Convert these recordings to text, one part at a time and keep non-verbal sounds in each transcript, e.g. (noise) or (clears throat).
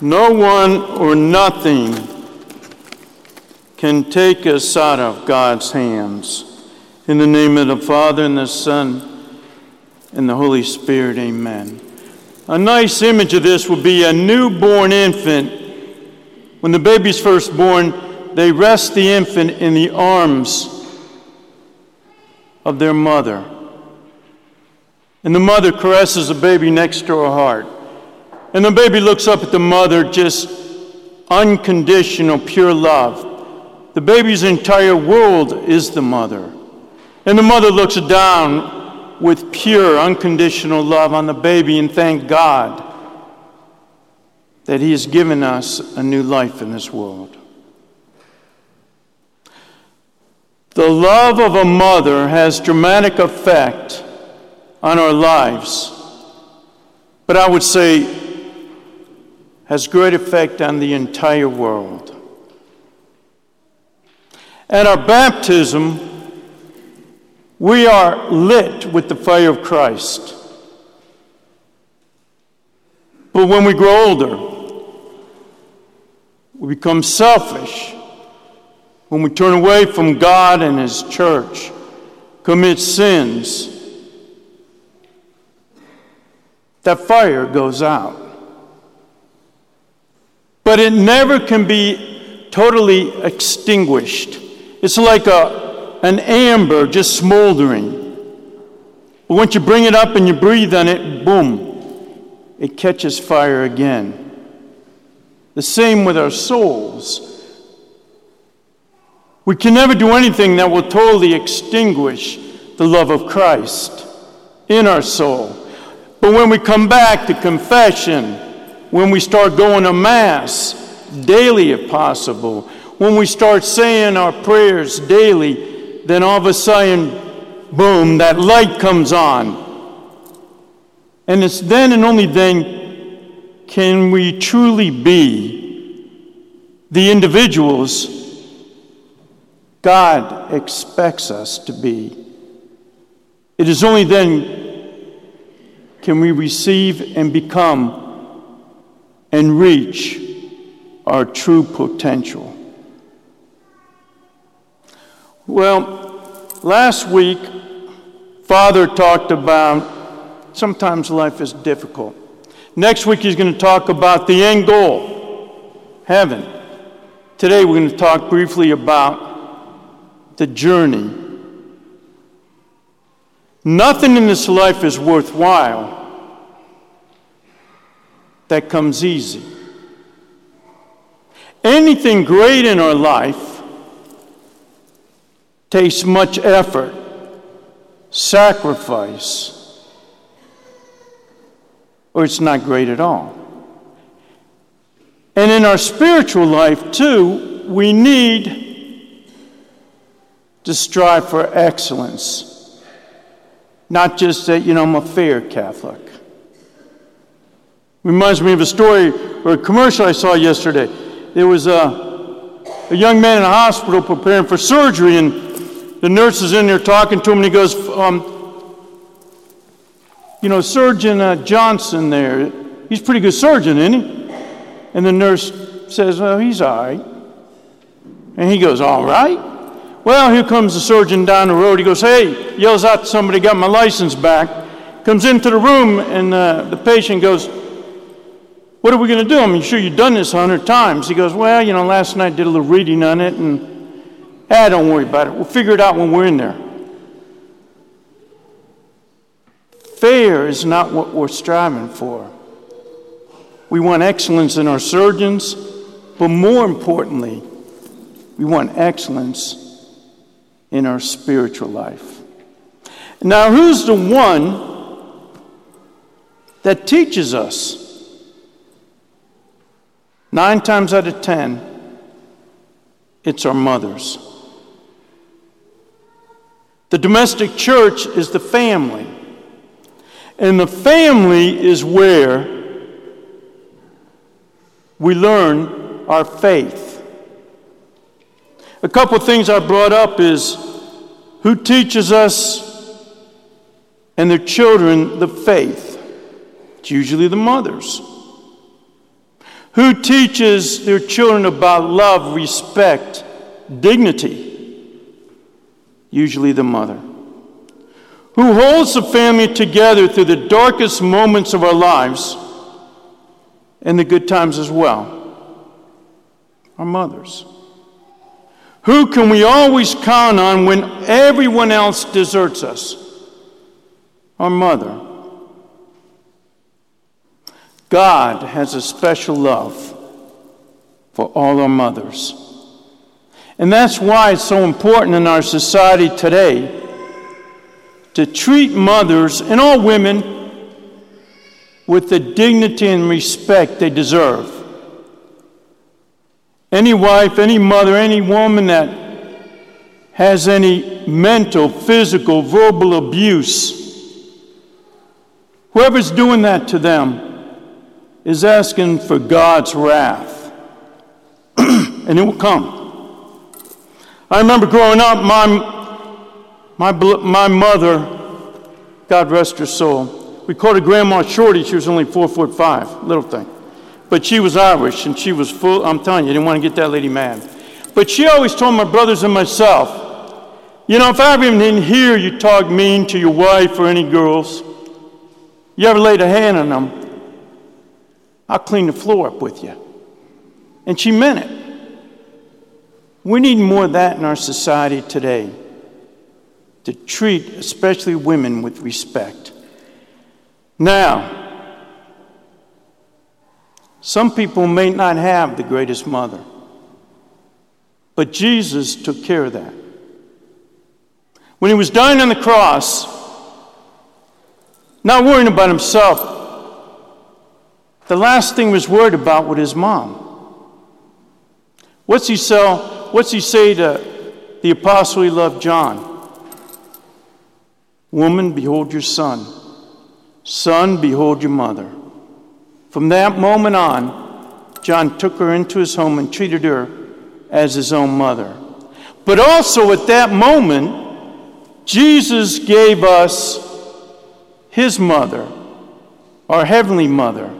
No one or nothing can take us out of God's hands. In the name of the Father, and the Son, and the Holy Spirit, amen. A nice image of this would be a newborn infant. When the baby's first born, they rest the infant in the arms of their mother. And the mother caresses the baby next to her heart. And the baby looks up at the mother, just unconditional, pure love. The baby's entire world is the mother. And the mother looks down with pure, unconditional love on the baby and thank God that He has given us a new life in this world. The love of a mother has dramatic effect on our lives, but I would say has great effect on the entire world. At our baptism, we are lit with the fire of Christ. But when we grow older, we become selfish. When we turn away from God and His church, commit sins, that fire goes out. But it never can be totally extinguished. It's like a, an amber just smoldering. But once you bring it up and you breathe on it, boom, it catches fire again. The same with our souls. We can never do anything that will totally extinguish the love of Christ in our soul. But when we come back to confession, when we start going to Mass daily if possible, when we start saying our prayers daily, then all of a sudden, boom, that light comes on. And it's then and only then can we truly be the individuals God expects us to be. It is only then can we receive and become and reach our true potential. Well, last week, Father talked about sometimes life is difficult. Next week, he's going to talk about the end goal heaven. Today, we're going to talk briefly about the journey. Nothing in this life is worthwhile that comes easy. Anything great in our life takes much effort, sacrifice, or it's not great at all. And in our spiritual life, too, we need to strive for excellence. Not just that, you know, I'm a fair Catholic. Reminds me of a story or a commercial I saw yesterday. There was a, a young man in a hospital preparing for surgery, and the nurse is in there talking to him, and he goes, um, You know, Surgeon uh, Johnson there, he's pretty good surgeon, isn't he? And the nurse says, Well, he's all right. And he goes, All right. Well, here comes the surgeon down the road. He goes, Hey, yells out to somebody, got my license back. Comes into the room, and uh, the patient goes, What are we going to do? I'm sure you've done this a hundred times. He goes, Well, you know, last night I did a little reading on it, and Ah, don't worry about it. We'll figure it out when we're in there. Fair is not what we're striving for. We want excellence in our surgeons, but more importantly, we want excellence in our spiritual life. Now, who's the one that teaches us? Nine times out of ten, it's our mothers. The domestic church is the family. And the family is where we learn our faith. A couple things I brought up is who teaches us and their children the faith? It's usually the mothers. Who teaches their children about love, respect, dignity? Usually the mother. Who holds the family together through the darkest moments of our lives and the good times as well? Our mothers. Who can we always count on when everyone else deserts us? Our mother. God has a special love for all our mothers. And that's why it's so important in our society today to treat mothers and all women with the dignity and respect they deserve. Any wife, any mother, any woman that has any mental, physical, verbal abuse, whoever's doing that to them, is asking for God's wrath. (clears throat) and it will come. I remember growing up, my, my, my mother, God rest her soul, we called her Grandma Shorty. She was only four foot five, little thing. But she was Irish and she was full. I'm telling you, I didn't want to get that lady mad. But she always told my brothers and myself, you know, if I ever even hear you talk mean to your wife or any girls, you ever laid a hand on them, I'll clean the floor up with you. And she meant it. We need more of that in our society today to treat especially women with respect. Now, some people may not have the greatest mother, but Jesus took care of that. When he was dying on the cross, not worrying about himself, the last thing he was worried about was his mom. What's he, sell, what's he say to the apostle he loved, John? Woman, behold your son. Son, behold your mother. From that moment on, John took her into his home and treated her as his own mother. But also at that moment, Jesus gave us his mother, our heavenly mother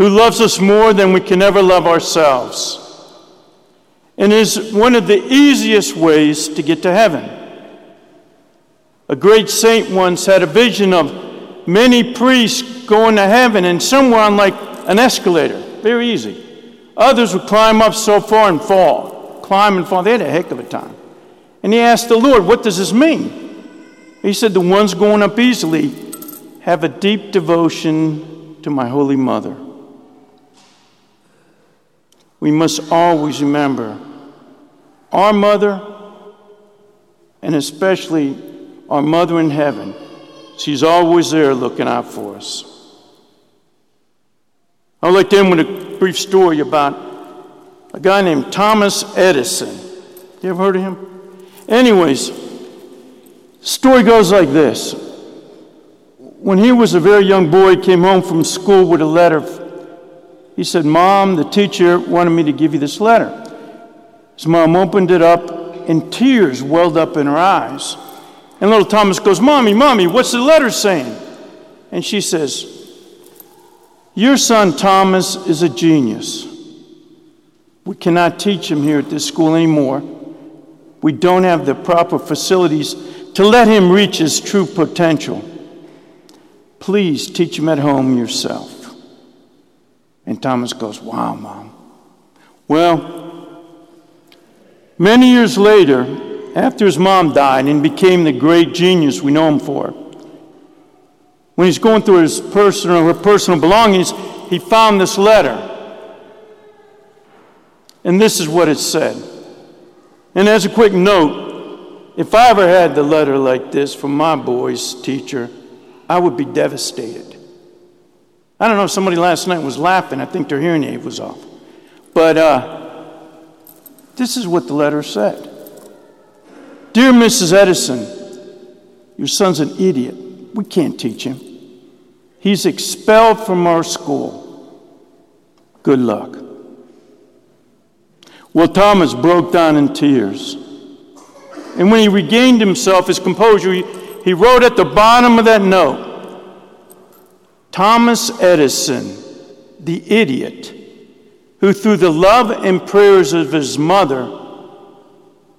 who loves us more than we can ever love ourselves, and is one of the easiest ways to get to heaven. A great saint once had a vision of many priests going to heaven, and some were on like an escalator, very easy. Others would climb up so far and fall, climb and fall. They had a heck of a time. And he asked the Lord, What does this mean? He said, The ones going up easily have a deep devotion to my Holy Mother we must always remember our mother, and especially our mother in heaven. She's always there looking out for us. I'd like to end with a brief story about a guy named Thomas Edison. You ever heard of him? Anyways, story goes like this. When he was a very young boy, he came home from school with a letter he said, Mom, the teacher wanted me to give you this letter. His mom opened it up, and tears welled up in her eyes. And little Thomas goes, Mommy, Mommy, what's the letter saying? And she says, Your son Thomas is a genius. We cannot teach him here at this school anymore. We don't have the proper facilities to let him reach his true potential. Please teach him at home yourself. And Thomas goes, Wow, Mom. Well, many years later, after his mom died and became the great genius we know him for, when he's going through his personal, her personal belongings, he found this letter. And this is what it said. And as a quick note, if I ever had the letter like this from my boy's teacher, I would be devastated. I don't know if somebody last night was laughing. I think their hearing aid was off. But uh, this is what the letter said Dear Mrs. Edison, your son's an idiot. We can't teach him. He's expelled from our school. Good luck. Well, Thomas broke down in tears. And when he regained himself, his composure, he, he wrote at the bottom of that note Thomas Edison the idiot, who through the love and prayers of his mother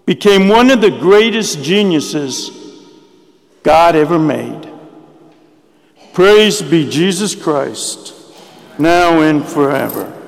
became one of the greatest geniuses God ever made. Praise be Jesus Christ, now and forever.